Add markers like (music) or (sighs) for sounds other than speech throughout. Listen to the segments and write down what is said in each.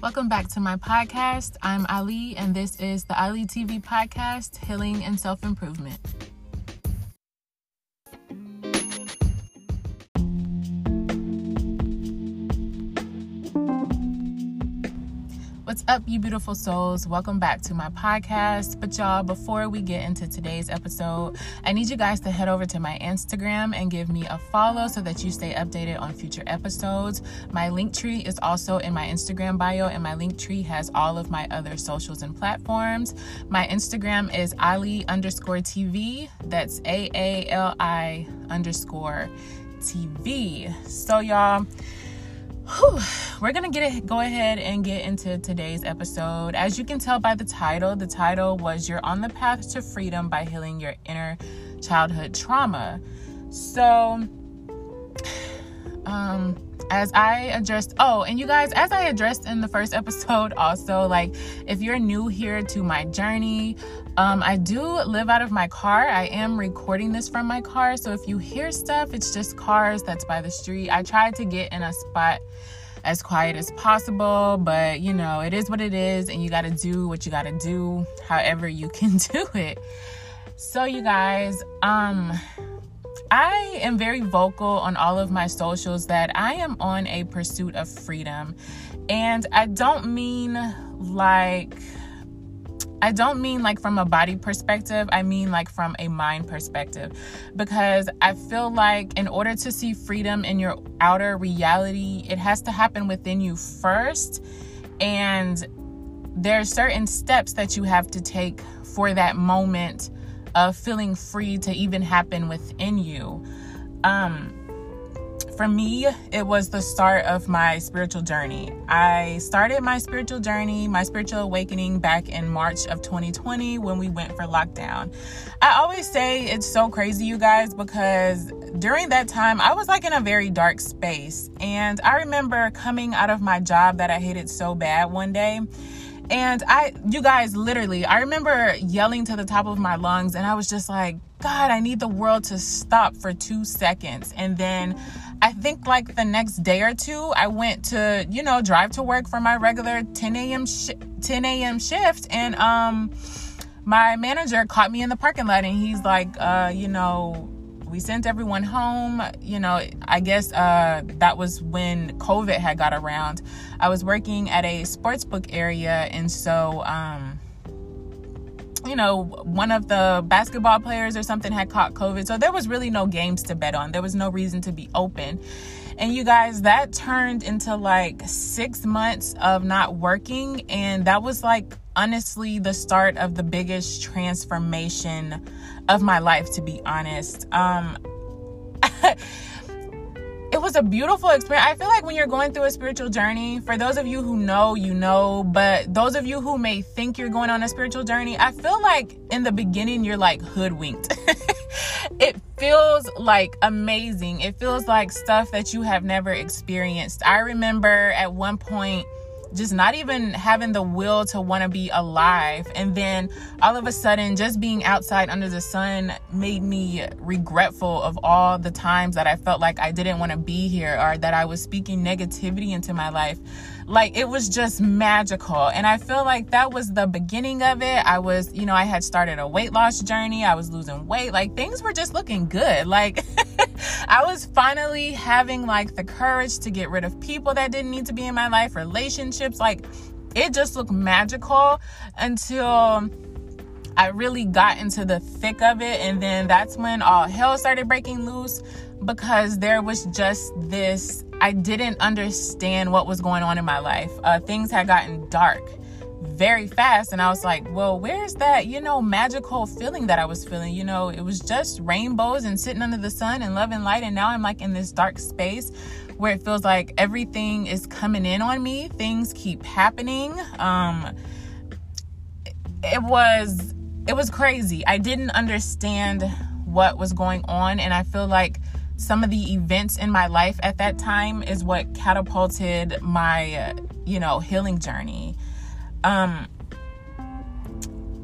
Welcome back to my podcast. I'm Aali, and this is the Aali TV podcast, Healing and Self Improvement. Up, you beautiful souls? Welcome back to my podcast. But, y'all, before we get into today's episode, I need you guys to head over to my Instagram and give me a follow so that you stay updated on future episodes. My Linktree is also in my Instagram bio, and my Linktree has all of my other socials and platforms. My Instagram is Aali underscore TV. That's A A L I underscore TV. So, y'all, Whew. We're gonna get it, go ahead and get into today's episode. As you can tell by the title, the title was "You're on the Path to Freedom by Healing Your Inner Childhood Trauma." So, (sighs) um, as I addressed, oh, and you guys, as I addressed in the first (laughs) episode, also, like, if you're new here to my journey, um, I do live out of my car. I am recording this from my car. So if you hear stuff, it's just cars that's by the street. I tried to get in a spot as quiet as possible, but you know, it is what it is, and you got to do what you got to do, however you (laughs) can do it. So, you guys, um, I am very vocal on all of my socials that I am on a pursuit of freedom. And I don't mean like, I don't mean like from a body perspective, I mean like from a mind perspective. Because I feel like in order to see freedom in your outer reality, it has to happen within you first. And there are certain steps that you have to take for that moment of feeling free to even happen within you. Um, for me, it was the start of my spiritual journey. I started my spiritual journey, my spiritual awakening back in March of 2020 when we went for lockdown. I always say it's so crazy, you guys, because during that time, I was like in a very dark space. And I remember coming out of my job that I hated so bad one day and I, you guys, literally, I remember yelling to the top of my lungs, and I was just like, God, I need the world to stop for two seconds. And then I think like the next day or two, I went to, you know, drive to work for my regular 10 a.m. Sh- 10 a.m. shift, and um, my manager caught me in the parking lot, and he's like, uh, you know, we sent everyone home you know i guess uh, that was when covid had got around. I was working at a sports book area and so um, you know one of the basketball players or something had caught covid. So there was really no games to bet on. There was no reason to be open. And you guys that turned into like six months of not working and that was like honestly the start of the biggest transformation of my life to be honest um (laughs) it was a beautiful experience. I feel like when you're going through a spiritual journey, for those of you who know, you know, but those of you who may think you're going on a spiritual journey, I feel like in the beginning you're like hoodwinked. (laughs) it feels like amazing. It feels like stuff that you have never experienced. I remember at one point just not even having the will to want to be alive. And then all of a sudden, just being outside under the sun made me regretful of all the times that I felt like I didn't want to be here or that I was speaking negativity into my life. Like it was just magical. And I feel like that was the beginning of it. I was, you know, I had started a weight loss journey, I was losing weight. Like things were just looking good. Like, (laughs) I was finally having like the courage to get rid of people that didn't need to be in my life, relationships. Like it just looked magical until I really got into the thick of it. And then that's when all hell started breaking loose because there was just this, I didn't understand what was going on in my life. Uh, things had gotten dark very fast and i was like well where's that you know magical feeling that i was feeling? You know it was just rainbows and sitting under the sun and love and light and now i'm like in this dark space where it feels like everything is coming in on me. Things keep happening. Um it was it was crazy. I didn't understand what was going on and i feel like some of the events in my life at that time is what catapulted my you know healing journey um,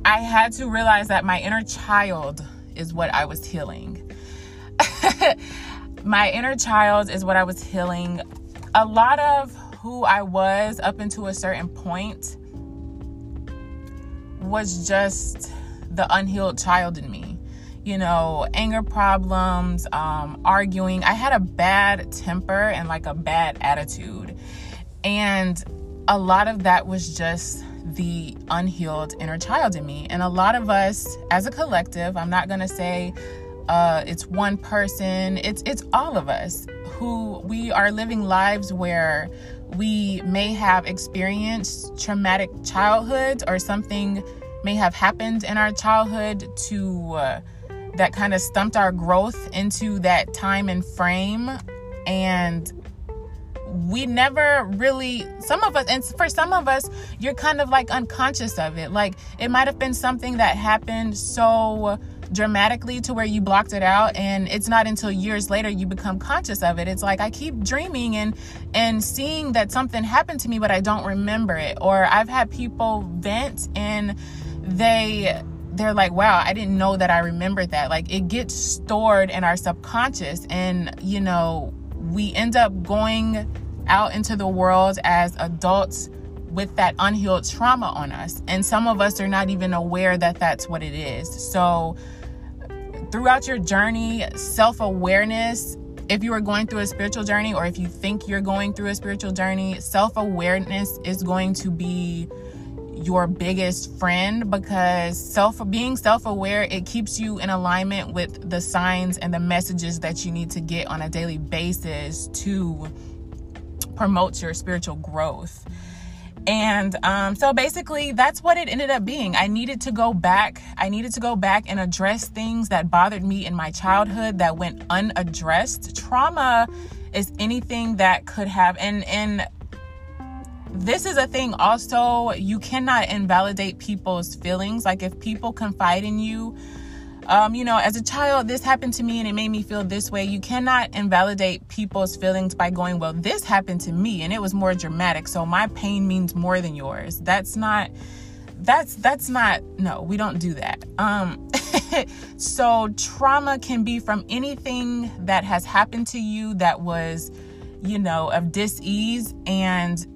I had to realize that my inner child is what I was healing. (laughs) my inner child is what I was healing. A lot of who I was up until a certain point was just the unhealed child in me. You know, anger problems, um, arguing. I had a bad temper and like a bad attitude. And a lot of that was just the unhealed inner child in me. And a lot of us as a collective, I'm not going to say uh, it's one person, it's it's all of us who we are living lives where we may have experienced traumatic childhoods or something may have happened in our childhood to uh, that kind of stumped our growth into that time and frame. And we never really some of us and for some of us you're kind of like unconscious of it. Like it might have been something that happened so dramatically to where you blocked it out and it's not until years later you become conscious of it. It's like i keep dreaming and and seeing that something happened to me but i don't remember it. Or i've had people vent and they they're like wow i didn't know that i remembered that like it gets stored in our subconscious and you know we end up going out into the world as adults with that unhealed trauma on us. And some of us are not even aware that that's what it is. So, throughout your journey, self awareness, if you are going through a spiritual journey or if you think you're going through a spiritual journey, self awareness is going to be your biggest friend because self being self-aware it keeps you in alignment with the signs and the messages that you need to get on a daily basis to promote your spiritual growth and um, so basically, that's what it ended up being. I needed to go back. I needed to go back and address things that bothered me in my childhood that went unaddressed. Trauma is anything that could have, and and this is a thing also. You cannot invalidate people's feelings. Like if people confide in you um, you know, as a child, this happened to me and it made me feel this way. You cannot invalidate people's feelings by going, well, this happened to me and it was more dramatic. So my pain means more than yours. That's not, that's, that's not, no, we don't do that. Um, (laughs) so trauma can be from anything that has happened to you that was, you know, of dis-ease and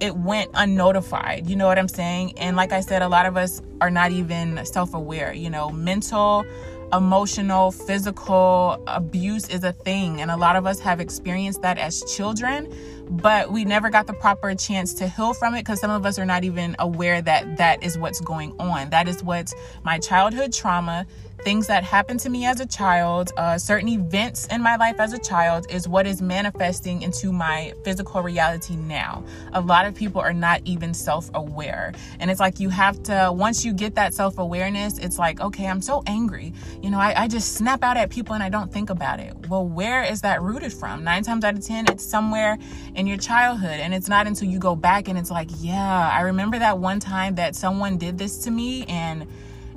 it went unnotified. You know what I'm saying? And like I said, a lot of us are not even self aware. You know, mental, emotional, physical abuse is a thing. And a lot of us have experienced that as children, but we never got the proper chance to heal from it because some of us are not even aware that that is what's going on. That is what my childhood trauma things that happened to me as a child, uh, certain events in my life as a child, is what is manifesting into my physical reality now. A lot of people are not even self aware. And it's like you have to, once you get that self awareness, it's like, okay, I'm so angry. You know, I, I just snap out at people and I don't think about it. Well, where is that rooted from? Nine times out of 10, it's somewhere in your childhood. And it's not until you go back and it's like, yeah, I remember that one time that someone did this to me and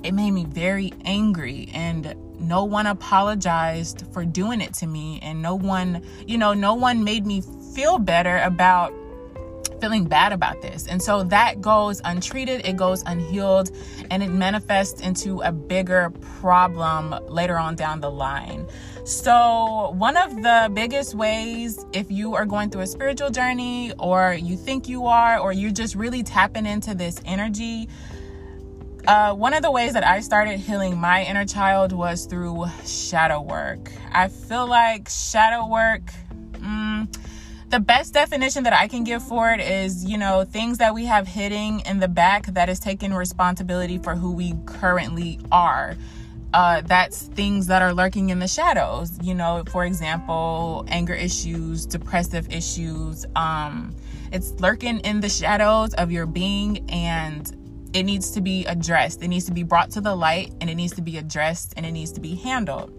it made me very angry and no one apologized for doing it to me and no one you know no one made me feel better about feeling bad about this. And so that goes untreated, it goes unhealed, and it manifests into a bigger problem later on down the line. So, one of the biggest ways, if you are going through a spiritual journey, or you think you are, or you're just really tapping into this energy, uh, one of the ways that I started healing my inner child was through shadow work. I feel like shadow work, mm, the best definition that I can give for it is, you know, things that we have hidden in the back that is taking responsibility for who we currently are. Uh, that's things that are lurking in the shadows. You know, for example, anger issues, depressive issues. Um, it's lurking in the shadows of your being and it needs to be addressed. It needs to be brought to the light and it needs to be addressed and it needs to be handled.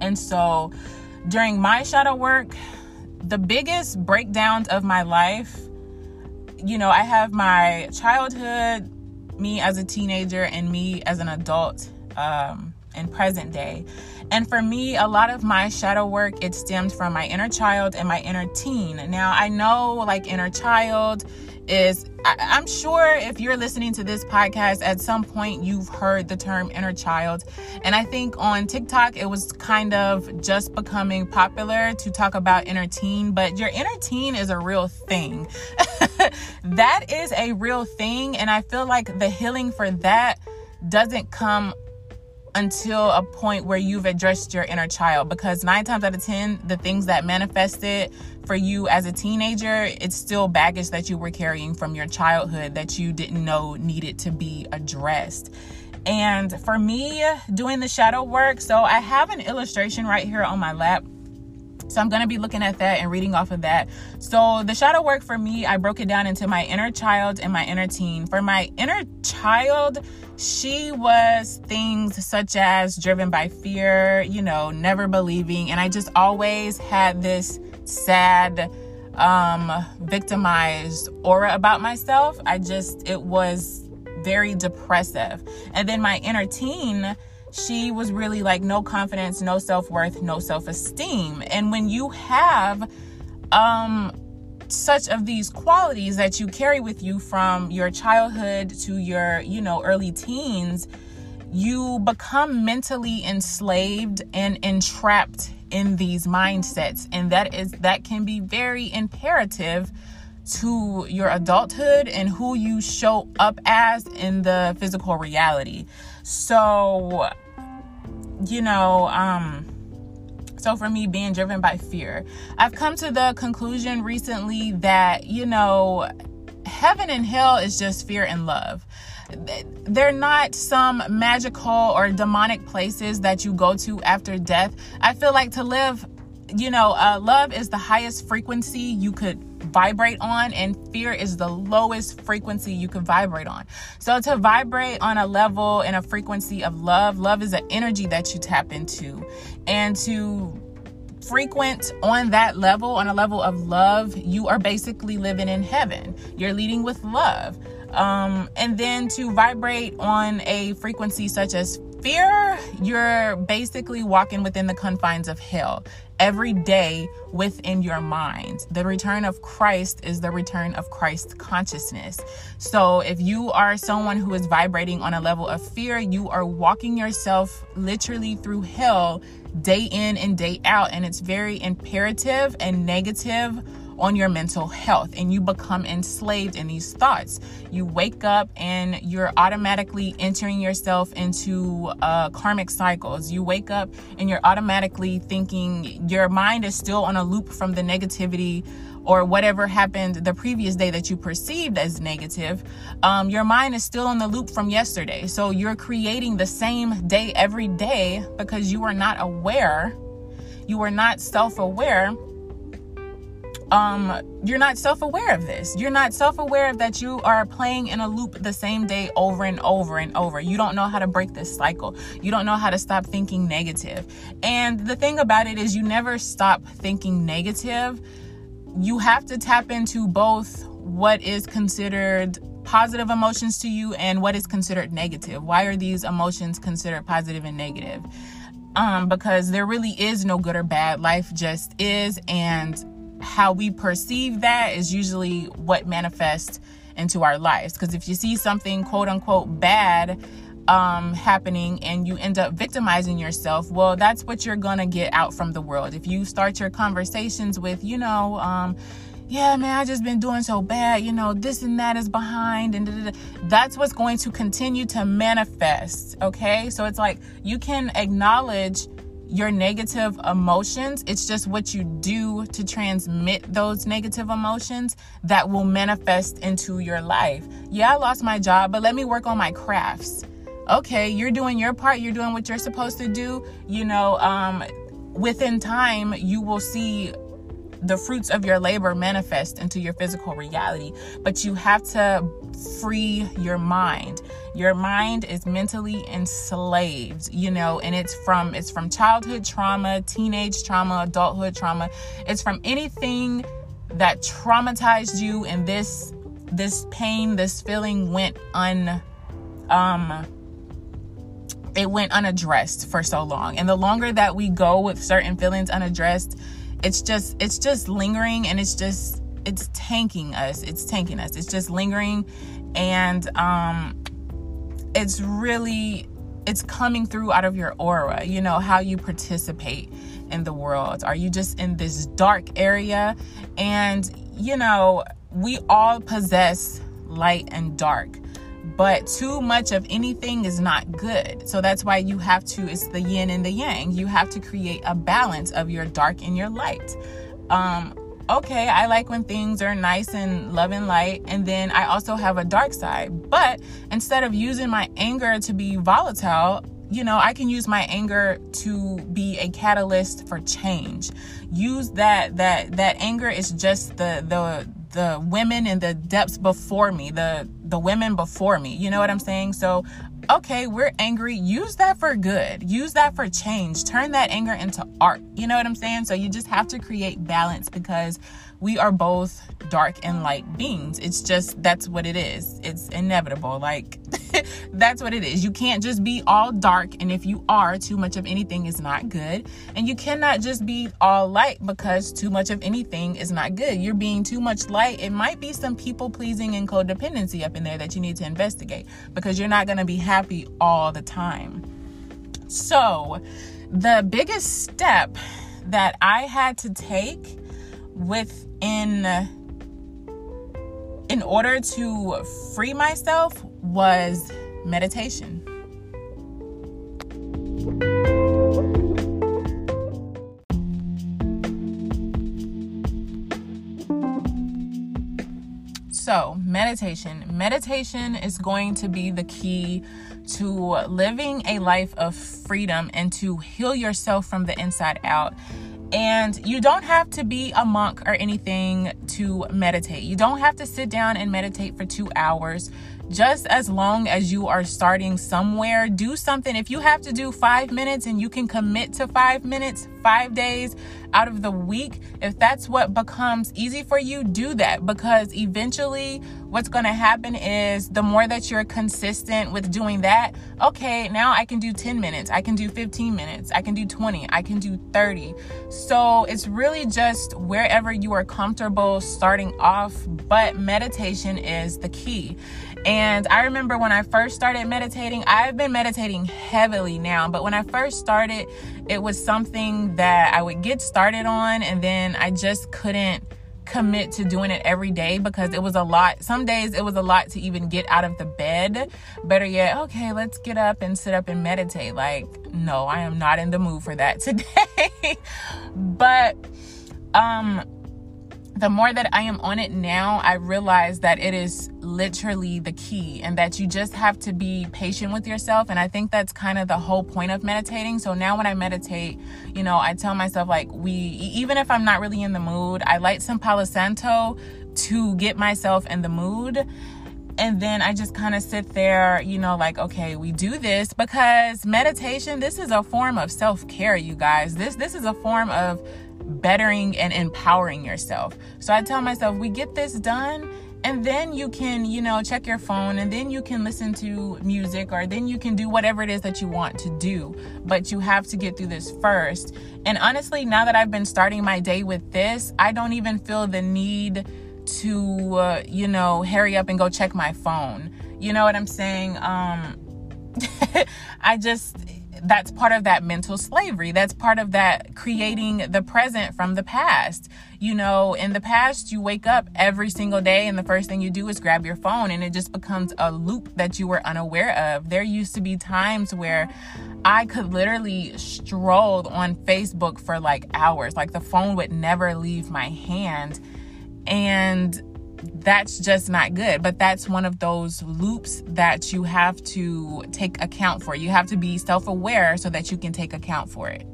And so during my shadow work, the biggest breakdowns of my life, you know, I have my childhood, me as a teenager, and me as an adult um, in present day. And for me, a lot of my shadow work, it stemmed from my inner child and my inner teen. Now, I know like inner child is I, I'm sure if you're listening to this podcast at some point you've heard the term inner child. And I think on TikTok it was kind of just becoming popular to talk about inner teen, but your inner teen is a real thing. (laughs) that is a real thing. And I feel like the healing for that doesn't come until a point where you've addressed your inner child because nine times out of ten the things that manifested for you as a teenager it's still baggage that you were carrying from your childhood that you didn't know needed to be addressed and for me doing the shadow work so i have an illustration right here on my lap so I'm going to be looking at that and reading off of that. So the shadow work for me, I broke it down into my inner child and my inner teen. For my inner child, she was things such as driven by fear, you know, never believing. And I just always had this sad, um, victimized aura about myself. I just, it was very depressive. And then my inner teen, she was really like no confidence, no self worth, no self esteem. And when you have, um, such of these qualities that you carry with you from your childhood to your, you know, early teens, you become mentally enslaved and entrapped in these mindsets. And that is that can be very imperative to your adulthood and who you show up as in the physical reality. So, you know, um so for me, being driven by fear, I've come to the conclusion recently that, you know, heaven and hell is just fear and love. They're not some magical or demonic places that you go to after death. I feel like to live, you know, uh, love is the highest frequency you could vibrate on, and fear is the lowest frequency you can vibrate on. So, to vibrate on a level and a frequency of love, love is an energy that you tap into. And to frequent on that level, on a level of love, you are basically living in heaven. You're leading with love. Um, and then to vibrate on a frequency such as fear, you're basically walking within the confines of hell every day within your mind. The return of Christ is the return of Christ consciousness. So if you are someone who is vibrating on a level of fear, you are walking yourself literally through hell day in and day out. And it's very imperative and negative on your mental health and you become enslaved in these thoughts. You wake up and you're automatically entering yourself into uh, karmic cycles. You wake up and you're automatically thinking your mind is still on a loop from the negativity or whatever happened the previous day that you perceived as negative, um, your mind is still on the loop from yesterday. So you're creating the same day every day because you are not aware, you are not self aware um, you're not self-aware of this. You're not self-aware of that you are playing in a loop the same day over and over and over. You don't know how to break this cycle. You don't know how to stop thinking negative. And the thing about it is you never stop thinking negative. You have to tap into both what is considered positive emotions to you and what is considered negative. Why are these emotions considered positive and negative? Um, because there really is no good or bad. Life just is. And how we perceive that is usually what manifests into our lives. Because if you see something quote unquote bad um, happening and you end up victimizing yourself, well, that's what you're gonna get out from the world. If you start your conversations with, you know, um, yeah, man, I just been doing so bad, you know, this and that is behind, and that's what's going to continue to manifest. Okay, so it's like you can acknowledge your negative emotions. It's just what you do to transmit those negative emotions that will manifest into your life. Yeah, I lost my job, but let me work on my crafts. Okay, you're doing your part, you're doing what you're supposed to do. You know, um, within time, you will see the fruits of your labor manifest into your physical reality. But you have to free your mind. Your mind is mentally enslaved, you know, and it's from it's from childhood trauma, teenage trauma, adulthood trauma. It's from anything that traumatized you and this this pain, this feeling went un um it went unaddressed for so long. And the longer that we go with certain feelings unaddressed, it's just it's just lingering and it's just it's tanking us. It's tanking us. It's just lingering and um it's really it's coming through out of your aura, you know, how you participate in the world. Are you just in this dark area? And you know, we all possess light and dark but too much of anything is not good. So that's why you have to, it's the yin and the yang. You have to create a balance of your dark and your light. Um, okay, I like when things are nice and love and light. And then I also have a dark side. But instead of using my anger to be volatile, you know, I can use my anger to be a catalyst for change. Use that that that anger is just the the the women in the depths before me, the the women before me. You know what I'm saying? So, okay, we're angry. Use that for good. Use that for change. Turn that anger into art. You know what I'm saying? So you just have to create balance because we are both dark and light beings. It's just that's what it is. It's inevitable. Like (laughs) that's what it is. You can't just be all dark and if you are, too much of anything is not good. And you cannot just be all light because too much of anything is not good. You're being too much light. It might be some people pleasing and codependency up in there that you need to investigate because you're not going to be happy all the time. So, the biggest step that I had to take within in order to free myself was meditation. So, meditation. Meditation is going to be the key to living a life of freedom and to heal yourself from the inside out and you don't have to be a monk or anything to meditate. You don't have to sit down and meditate for two hours. Just as long as you are starting somewhere, do something. If you have to do five minutes and you can commit to five minutes, five days out of the week, if that's what becomes easy for you, do that because eventually what's going to happen is the more that you're consistent with doing that, okay, now I can do 10 minutes, I can do 15 minutes, I can do 20, I can do 30. So it's really just wherever you are comfortable starting off, but meditation is the key. And I remember when I first started meditating, I've been meditating heavily now, but when I first started, it was something that I would get started on and then I just couldn't commit to doing it every day because it was a lot. Some days it was a lot to even get out of the bed. Better yet, okay, let's get up and sit up and meditate. Like, no, I am not in the mood for that (laughs) today. but um the more that I am on it now, I realize that it is literally the key and that you just have to be patient with yourself. And I think that's kind of the whole point of meditating. So now when I meditate, you know, I tell myself, like, we, even if I'm not really in the mood, I light some Palo Santo to get myself in the mood. And then I just kind of sit there, you know, like, okay, we do this because meditation, this is a form of self care, you guys. This, this is a form of bettering and empowering yourself. So I tell myself, we get this done and then you can, you know, check your phone and then you can listen to music or then you can do whatever it is that you want to do. But you have to get through this first. And honestly, now that I've been starting my day with this, I don't even feel the need to, uh, you know, hurry up and go check my phone. You know what I'm saying? Um, (laughs) I just that's part of that mental slavery. That's part of that creating the present from the past. You know, in the past, you wake up every single day and the first thing you do is grab your phone and it just becomes a loop that you were unaware of. There used to be times where I could literally stroll on Facebook for like hours. Like the phone would never leave my hand. And that's just not good. But that's one of those loops that you have to take account for. You have to be self aware so that you can take account for it.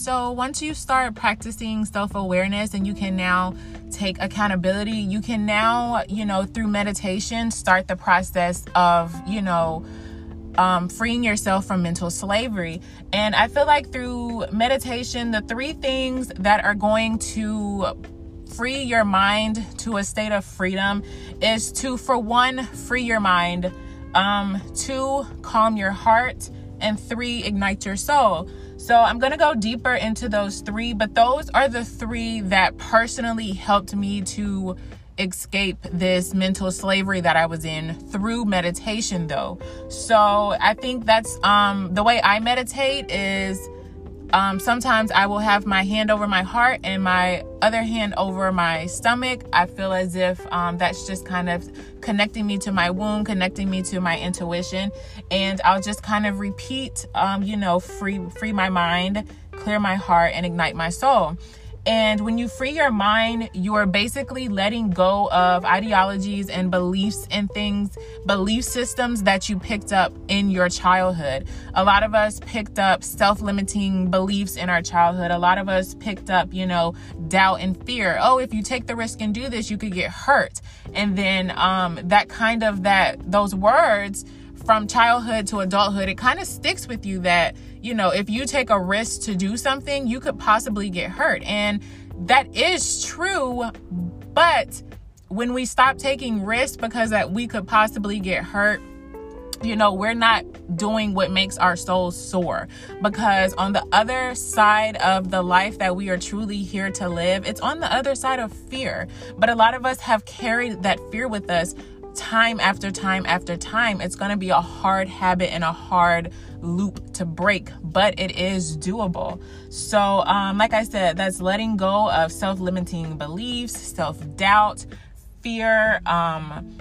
So, once you start practicing self awareness and you can now take accountability, you can now, you know, through meditation, start the process of, you know, um, freeing yourself from mental slavery. And I feel like through meditation, the three things that are going to free your mind to a state of freedom is to, for one, free your mind um, two, calm your heart, and three, ignite your soul. So I'm going to go deeper into those three, but those are the three that personally helped me to escape this mental slavery that I was in through meditation though. So I think that's um the way I meditate is um, sometimes I will have my hand over my heart and my other hand over my stomach. I feel as if um, that's just kind of connecting me to my womb, connecting me to my intuition, and I'll just kind of repeat, um, you know, free free my mind, clear my heart, and ignite my soul. And when you free your mind, you are basically letting go of ideologies and beliefs and things, belief systems that you picked up in your childhood. A lot of us picked up self limiting beliefs in our childhood. A lot of us picked up, you know, doubt and fear. Oh, if you take the risk and do this, you could get hurt. And then um, that kind of that, those words from childhood to adulthood, it kind of sticks with you that, you know, if you take a risk to do something, you could possibly get hurt. And that is true. But when we stop taking risks because that we could possibly get hurt, you know, we're not doing what makes our souls soar. Because on the other side of the life that we are truly here to live, it's on the other side of fear. But a lot of us have carried that fear with us time after time after time, it's going to be a hard habit and a hard loop to break, but it is doable. So, um, like I said, that's letting go of self limiting beliefs, self doubt, fear, um,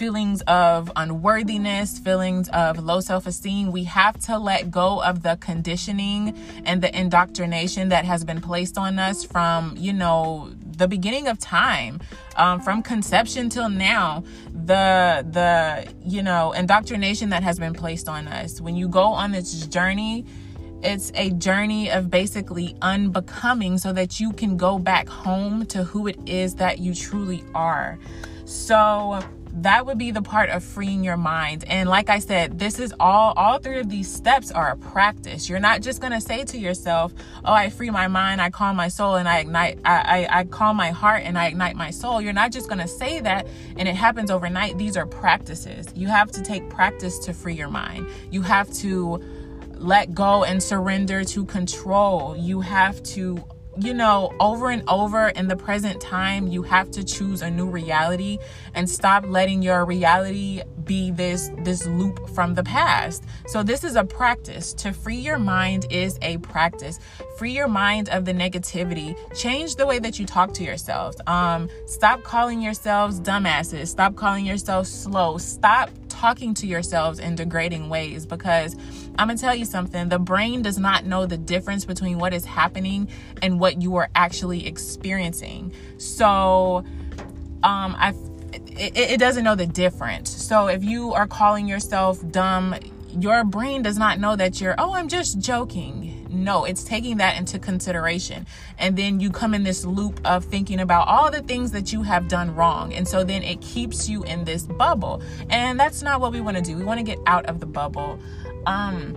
feelings of unworthiness, feelings of low self esteem. We have to let go of the conditioning and the indoctrination that has been placed on us from, you know, the beginning of time um, from conception till now the the you know indoctrination that has been placed on us. When you go on this journey it's a journey of basically unbecoming so that you can go back home to who it is that you truly are. So that would be the part of freeing your mind. And like i said this is all all three of these steps are a practice. You're not just going to say to yourself oh i free my mind i calm my soul and i ignite I, I i calm my heart and i ignite my soul. You're not just going to say that and it happens overnight. These are practices. You have to take practice to free your mind. You have to let go and surrender to control. You have to you know, over and over in the present time, you have to choose a new reality and stop letting your reality be this this loop from the past. So this is a practice. To free your mind is a practice. Free your mind of the negativity. Change the way that you talk to yourselves. Um, stop calling yourselves dumbasses. Stop calling yourself slow. Stop talking to yourselves in degrading ways because I'm gonna tell you something the brain does not know the difference between what is happening and what you are actually experiencing. So, um, I it, it doesn't know the difference. So if you are calling yourself dumb, your brain does not know that you're, oh, I'm just joking no, it's taking that into consideration. And then you come in this loop of thinking about all the things that you have done wrong. And so then it keeps you in this bubble. And that's not what we want to do. We want to get out of the bubble. Um,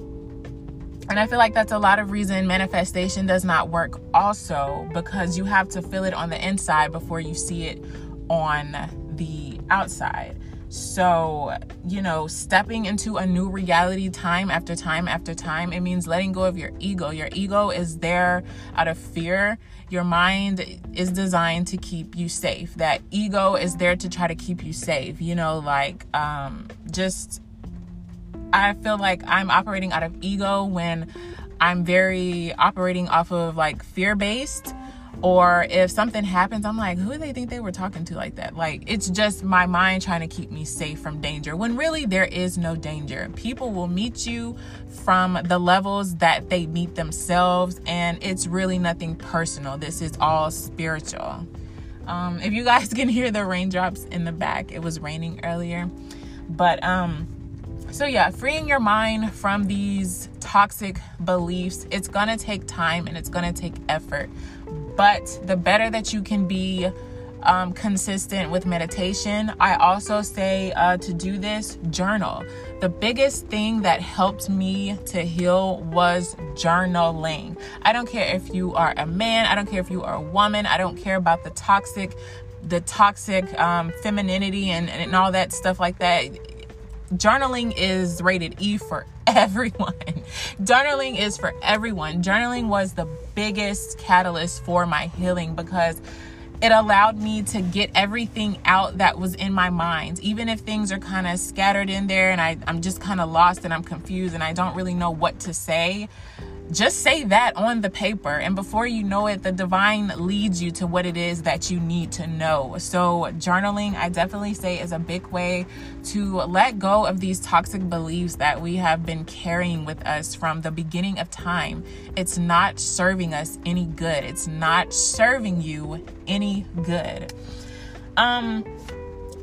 and I feel like that's a lot of reason manifestation does not work also because you have to feel it on the inside before you see it on the outside. So, you know, stepping into a new reality time after time after time, it means letting go of your ego. Your ego is there out of fear. Your mind is designed to keep you safe. That ego is there to try to keep you safe. You know, like um just I feel like I'm operating out of ego when I'm very operating off of like fear based or if something happens, I'm like, who do they think they were talking to like that? Like, it's just my mind trying to keep me safe from danger when really there is no danger. People will meet you from the levels that they meet themselves, and it's really nothing personal. This is all spiritual. Um, if you guys (laughs) can hear the raindrops in the back, it was raining earlier. But, um, so yeah, freeing your mind from these toxic beliefs, it's gonna take time and it's gonna take effort. But the better that you can be um, consistent with meditation, I also say uh, to do this, journal. The biggest thing that helped me to heal was journaling. I don't care if you are a man, I don't care if you are a woman, I don't care about the toxic, the toxic um, femininity and, and all that stuff like that journaling is rated E for (laughs) everyone. journaling is for everyone. Journaling was the biggest catalyst for my healing because it allowed me to get everything out that was in my mind even if things are kind of scattered in there and I, i'm just kind of lost and i'm confused and i don't really know what to say just say that on the paper and before you know it the divine leads you to what it is that you need to know. So journaling i definitely say is a big way to let go of these toxic beliefs that we have been carrying with us from the beginning of time. It's not serving us any good. It's not serving you any good. Um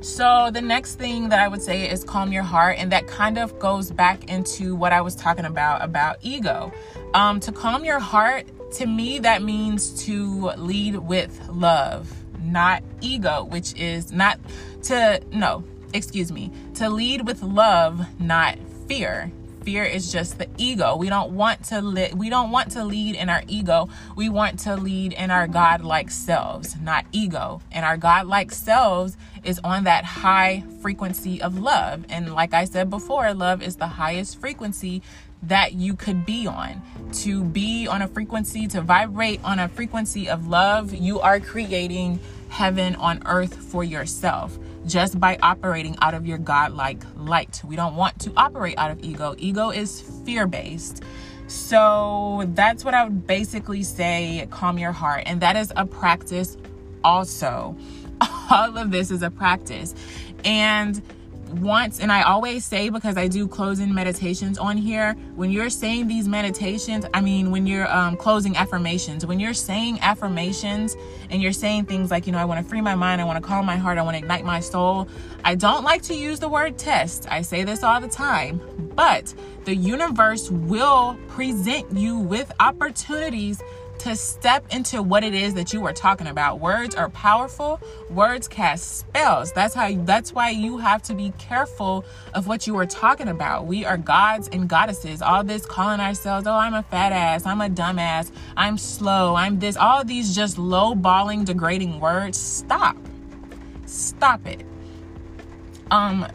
so, the next thing that I would say is calm your heart, and that kind of goes back into what I was talking about about ego. Um, to calm your heart, to me, that means to lead with love, not ego, which is not to, no, excuse me, to lead with love, not fear. Fear is just the ego. We don't want to li- we don't want to lead in our ego. We want to lead in our god-like selves not ego. And our god-like selves is on that high frequency of love. And like i said before love is the highest frequency that you could be on. To be on a frequency, to vibrate on a frequency of love, you are creating heaven on earth for yourself just by operating out of your godlike light. We don't want to operate out of ego. Ego is fear based. So that's what I would basically say calm your heart. And that is a practice also. (laughs) All of this is a practice. And once and I always say because I do closing meditations on here, when you're saying these meditations, I mean when you're um, closing affirmations, when you're saying affirmations and you're saying things like, you know, I want to free my mind, I want to calm my heart, I want to ignite my soul. I don't like to use the word test. I say this all the time, but the universe will present you with opportunities to step into what it is that you are talking about. Words are powerful. Words cast spells. That's how that's why you have to be careful of what you are talking about. We are gods and goddesses. All this calling ourselves, "Oh, I'm a fat ass. I'm a dumbass. I'm slow. I'm this." All these just low-balling degrading words. Stop. Stop it. Um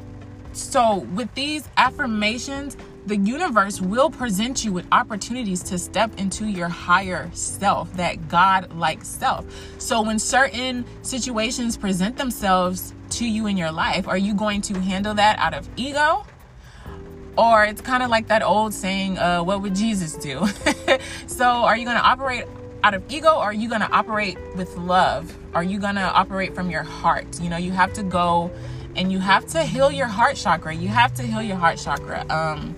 so with these affirmations, the universe will present you with opportunities to step into your higher self, that God like self. So, when certain situations present themselves to you in your life, are you going to handle that out of ego? Or it's kind of like that old saying, uh, what would Jesus do? (laughs) so, are you going to operate out of ego or are you going to operate with love? Are you going to operate from your heart? You know, you have to go and you have to heal your heart chakra. You have to heal your heart chakra. Um,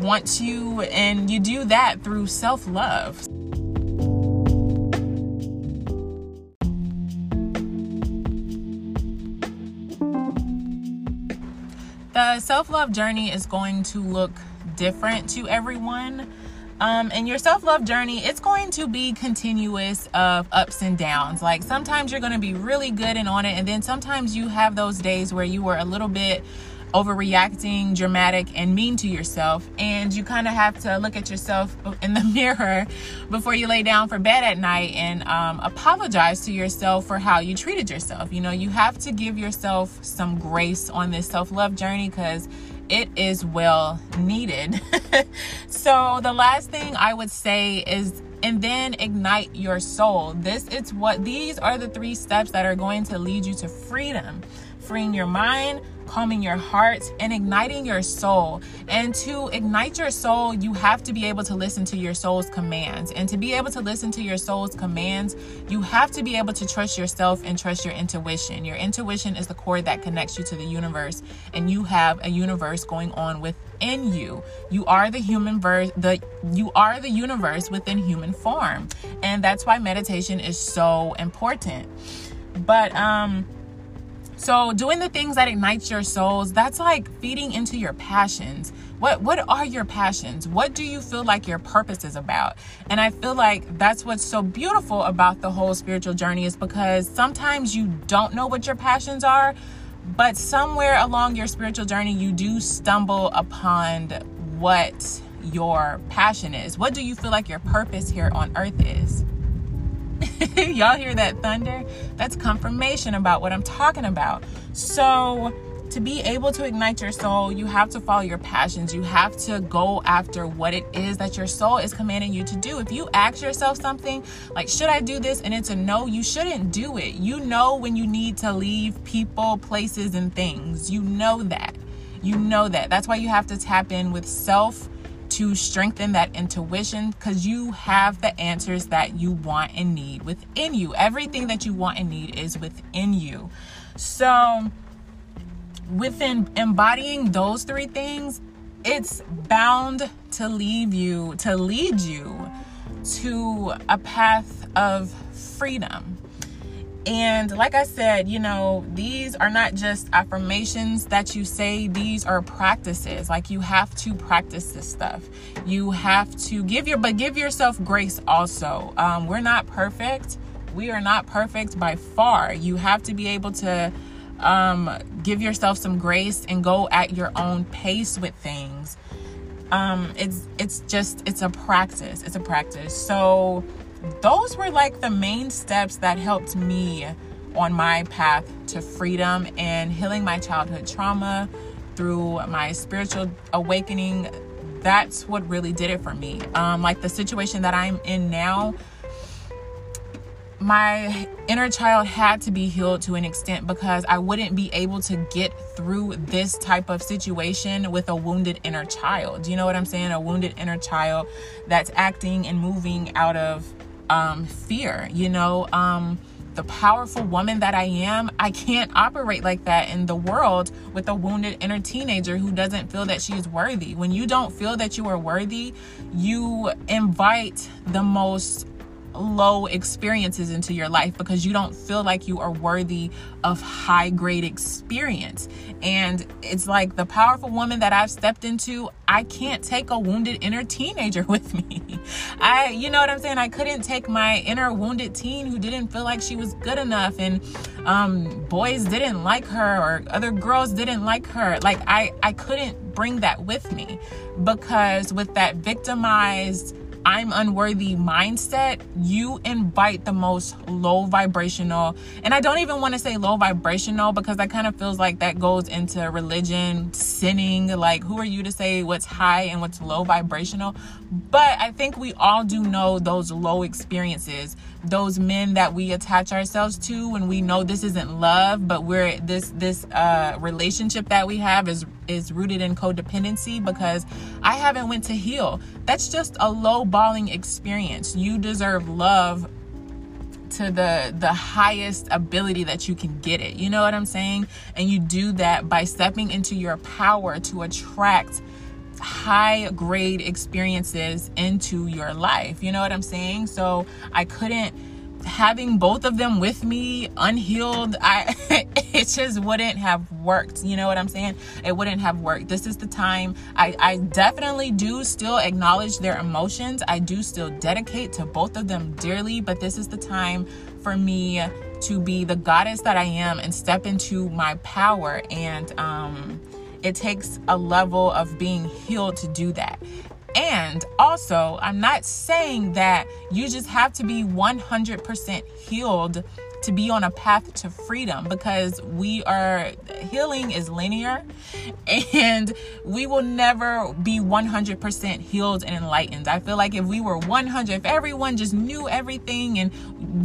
want to, and you do that through self love. The self love journey is going to look different to everyone. Um, and your self love journey, it's going to be continuous of ups and downs. Like sometimes you're going to be really good and on it, and then sometimes you have those days where you were a little bit overreacting, dramatic, and mean to yourself. And you kind of have to look at yourself (laughs) in the mirror before you lay down for bed at night and um, apologize to yourself for how you treated yourself. You know, you have to give yourself some grace on this self love journey because it is well needed. (laughs) so, the last thing I would say is and then ignite your soul. This is what these are the three steps that are going to lead you to freedom. Freeing your mind, calming your heart, and igniting your soul. And to ignite your soul, you have to be able to listen to your soul's commands. And to be able to listen to your soul's commands, you have to be able to trust yourself and trust your intuition. Your intuition is the cord that connects you to the universe, and you have a universe going on within you. You are the human verse, the you are the universe within human form. And that's why meditation is so important. But um so doing the things that ignite your souls, that's like feeding into your passions. What what are your passions? What do you feel like your purpose is about? And I feel like that's what's so beautiful about the whole spiritual journey is because sometimes you don't know what your passions are, but somewhere along your spiritual journey you do stumble upon what your passion is. What do you feel like your purpose here on earth is? (laughs) Y'all hear that thunder? That's confirmation about what I'm talking about. So, to be able to ignite your soul, you have to follow your passions. You have to go after what it is that your soul is commanding you to do. If you ask yourself something like, should I do this? And it's a no, you shouldn't do it. You know when you need to leave people, places, and things. You know that. You know that. That's why you have to tap in with self to strengthen that intuition because you have the answers that you want and need within you. Everything that you want and need is within you. So, within embodying those three things, it's bound to leave you, to lead you to a path of freedom. And like I said, you know, these are not just affirmations that you say, these are practices. Like you have to practice this stuff. You have to give your, but give yourself grace also. Um, we're not perfect. We are not perfect by far. You have to be able to um, give yourself some grace and go at your own pace with things. Um, it's it's just it's a practice. It's a practice. So those were like the main steps that helped me on my path to freedom and healing my childhood trauma through my spiritual awakening. That's what really did it for me. Um, like the situation that I'm in now my inner child had to be healed to an extent because I wouldn't be able to get through this type of situation with a wounded inner child. Do You know what I'm saying? A wounded inner child that's acting and moving out of um, fear, you know? Um, the powerful woman that I am, I can't operate like that in the world with a wounded inner teenager who doesn't feel that she's worthy. When you don't feel that you are worthy, you invite the most low experiences into your life because you don't feel like you are worthy of high grade experience. And it's like the powerful woman that I've stepped into, I can't take a wounded inner teenager (laughs) with me. I, you know what I'm saying? I couldn't take my inner wounded teen who didn't feel like she was good enough and um, boys didn't like her or other girls didn't like her. Like I, I couldn't bring that with me because with that victimized I'm unworthy mindset, you invite the most low vibrational, and I don't even want to say low vibrational because that kind of feels like that goes into religion, sinning. Like, who are you to say what's high and what's low vibrational? But I think we all do know those low experiences, those men that we attach ourselves to when we know this isn't love, but we're this this uh relationship that we have is is rooted in codependency because I haven't went to heal. That's just a low balling experience. You deserve love to the the highest ability that you can get it. You know what I'm saying? And you do that by stepping into your power to attract high grade experiences into your life. You know what I'm saying? So I couldn't having both of them with me unhealed i (laughs) it just wouldn't have worked you know what i'm saying it wouldn't have worked this is the time i i definitely do still acknowledge their emotions i do still dedicate to both of them dearly but this is the time for me to be the goddess that i am and step into my power and um it takes a level of being healed to do that. And also, I'm not saying that you just have to be 100% healed to be on a path to freedom because we are healing is linear and we will never be 100% healed and enlightened. I feel like if we were 100 if everyone just knew everything and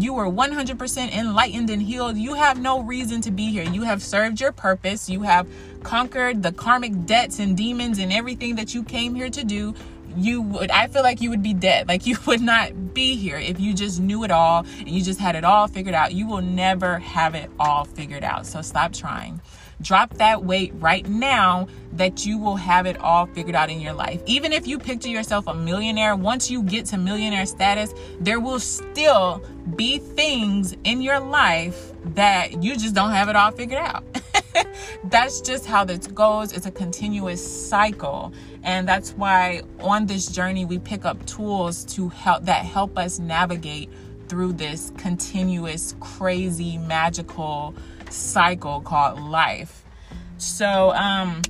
you were 100% enlightened and healed, you have no reason to be here. You have served your purpose. You have conquered the karmic debts and demons and everything that you came here to do you would i feel like you would be dead. Like you (laughs) would not be here if you just knew it all and you just had it all figured out. You will never have it all figured out. So stop trying. Drop that weight right now that you will have it all figured out in your life. Even if you picture yourself a millionaire once you get to millionaire status there will still be things in your life that you just don't have it all figured out (laughs) that's just how this goes. It's a continuous cycle. And that's why on this journey we pick up tools to help that help us navigate through this continuous crazy magical cycle called life. So um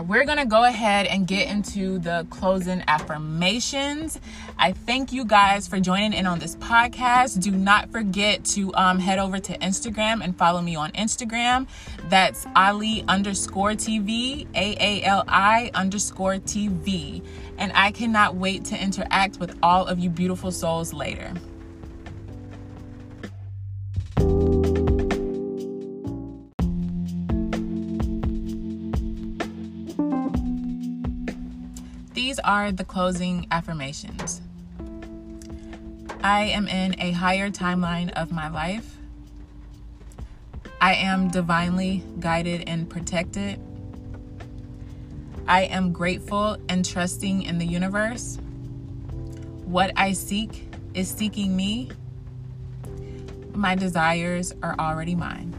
we're to go ahead and get into the closing affirmations. I thank you guys for joining in on this podcast. Do not forget to um, head over to Instagram and follow me on Instagram. That's Aali underscore TV, A A L I underscore TV. And I cannot wait to interact with all of you beautiful souls later. Are the closing affirmations. I am in a higher timeline of my life. I am divinely guided and protected. I am grateful and trusting in the universe. What I seek is seeking me. My desires are already mine.